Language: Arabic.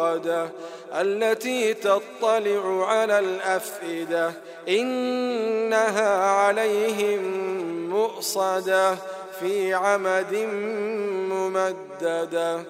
الموقدة التي تطلع على الأفئدة إنها عليهم مؤصدة في عمد ممددة.